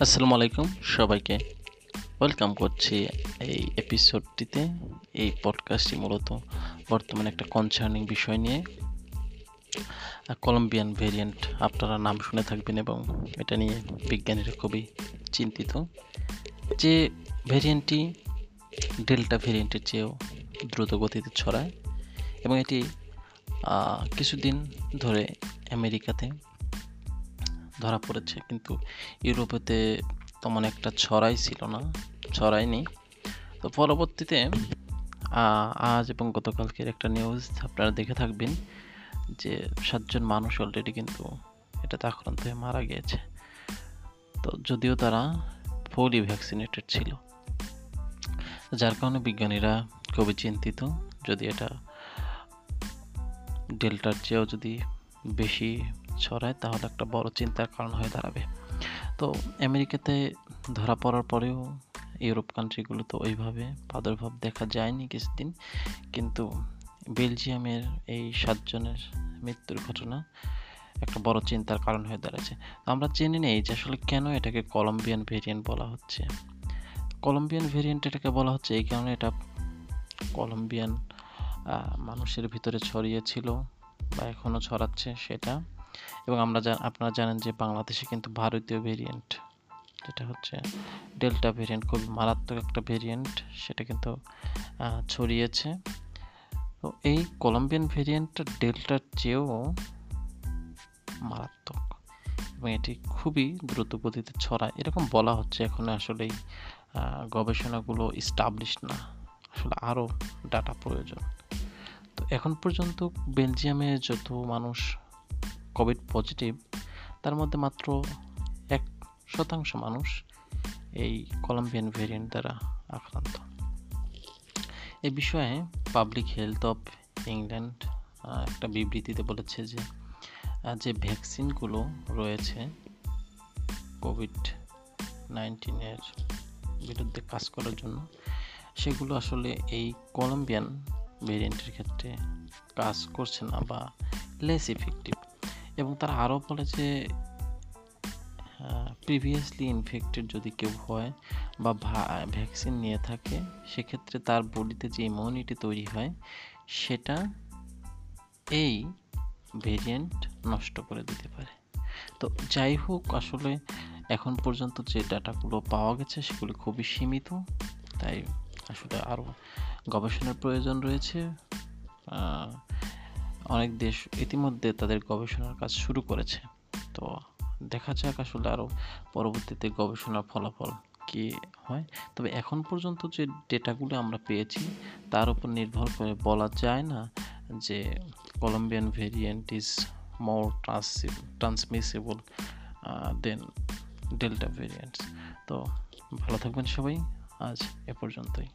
আসসালামু আলাইকুম সবাইকে। ওয়েলকাম করছি এই এপিসোডটিতে এই পডকাস্টটি মূলত বর্তমানে একটা কনসার্নিং বিষয় নিয়ে। কলম্বিয়ান ভেরিয়েন্ট আপনারা নাম শুনে থাকবেন এবং এটা নিয়ে বিজ্ঞানীরা খুবই চিন্তিত। যে ভেরিয়েন্টটি ডেল্টা ভেরিয়েন্টের চেয়েও দ্রুত গতিতে ছড়ায় এবং এটি কিছুদিন ধরে আমেরিকাতে ধরা পড়েছে। কিন্তু ইউরোপেতে তেমন একটা ছড়াই ছিল না, ছড়ায়নি। তো পরবর্তীতে আজ এবং গতকালকের একটা নিউজ আপনারা দেখে থাকবেন যে সাতজন মানুষ অলরেডি কিন্তু এটাতে আক্রান্ত হয়ে মারা গিয়েছে। তো যদিও তারা ফুলি ভ্যাকসিনেটেড ছিল। যার কারণে বিজ্ঞানীরা খুবই চিন্তিত, যদি এটা ডেল্টার চেয়েও যদি বেশি ছড়ায়, তাহলে একটা বড় চিন্তার কারণ হয়ে দাঁড়াবে। তো আমেরিকাতে ধরা পড়ার পরেও ইউরোপ কান্ট্রিগুলো তো ওইভাবে প্রাদুর্ভাব দেখা যায়নি কিছুদিন। কিন্তু বেলজিয়ামের এই সাতজনের মৃত্যুর ঘটনা একটা বড় চিন্তার কারণ হয়ে দাঁড়াচ্ছে। আমরা জেনে নেই যে আসলে কেন এটাকে কলম্বিয়ান ভেরিয়েন্ট বলা হচ্ছে। কলম্বিয়ান ভেরিয়েন্ট এটাকে বলা হচ্ছে এই কারণে এটা কলম্বিয়ান মানুষের ভিতরে ছড়িয়েছিল বা এখনও ছড়াচ্ছে সেটা। এবং আমরা আপনারা জানেন যে বাংলাদেশে কিন্তু ভারতীয় ভেরিয়েন্ট যেটা হচ্ছে ডেল্টা ভেরিয়েন্ট খুব মারাত্মক একটা ভেরিয়েন্ট সেটা কিন্তু ছড়িয়েছে। তো এই কলম্বিয়ান ভেরিয়েন্টটা ডেল্টার চেয়েও মারাত্মক এবং এটি খুবই দ্রুত গতিতে ছড়ায়। এরকম বলা হচ্ছে এখন আসলে গবেষণাগুলো স্টাবলিশ না। আসলে আরও ডাটা প্রয়োজন। তো এখন পর্যন্ত বেলজিয়ামে যত মানুষ কোভিড পজিটিভ তার মধ্যে মাত্র এক শতাংশ মানুষ এই কলম্বিয়ান ভেরিয়েন্ট দ্বারা আক্রান্ত। এ বিষয়ে পাবলিক হেলথ অফ ইংল্যান্ড একটা বিবৃতিতে বলেছে যে যে ভ্যাকসিনগুলো রয়েছে কোভিড নাইন্টিনের বিরুদ্ধে কাজ করার জন্য, সেগুলো আসলে এই কলম্বিয়ান ভেরিয়েন্টের ক্ষেত্রে কাজ করছে না বা লেস ইফেক্টিভ এবং তারা আরও বলে যে প্রিভিয়াসলি ইনফেক্টেড যদি কেউ হয় বা ভ্যাকসিন নিয়ে থাকে, সেক্ষেত্রে তার বডিতে যে ইমিউনিটি তৈরি হয়, সেটা এই ভেরিয়েন্ট নষ্ট করে দিতে পারে। তো যাই হোক, আসলে এখন পর্যন্ত যে ডাটাগুলো পাওয়া গেছে, সেগুলি খুবই সীমিত। তাই আসলে আরও গবেষণার প্রয়োজন রয়েছে। অনেক দেশ ইতিমধ্যে তাদের গবেষণার কাজ শুরু করেছে। তো দেখা যাক আসলে আরও পরবর্তীতে গবেষণার ফলাফল কি হয়। তবে এখন পর্যন্ত যে ডেটাগুলো আমরা পেয়েছি, তার উপর নির্ভর করে বলা যায় না যে Colombian variant is more transmissible than delta variants তো ভালো থাকবেন সবাই, আজ এ পর্যন্তই।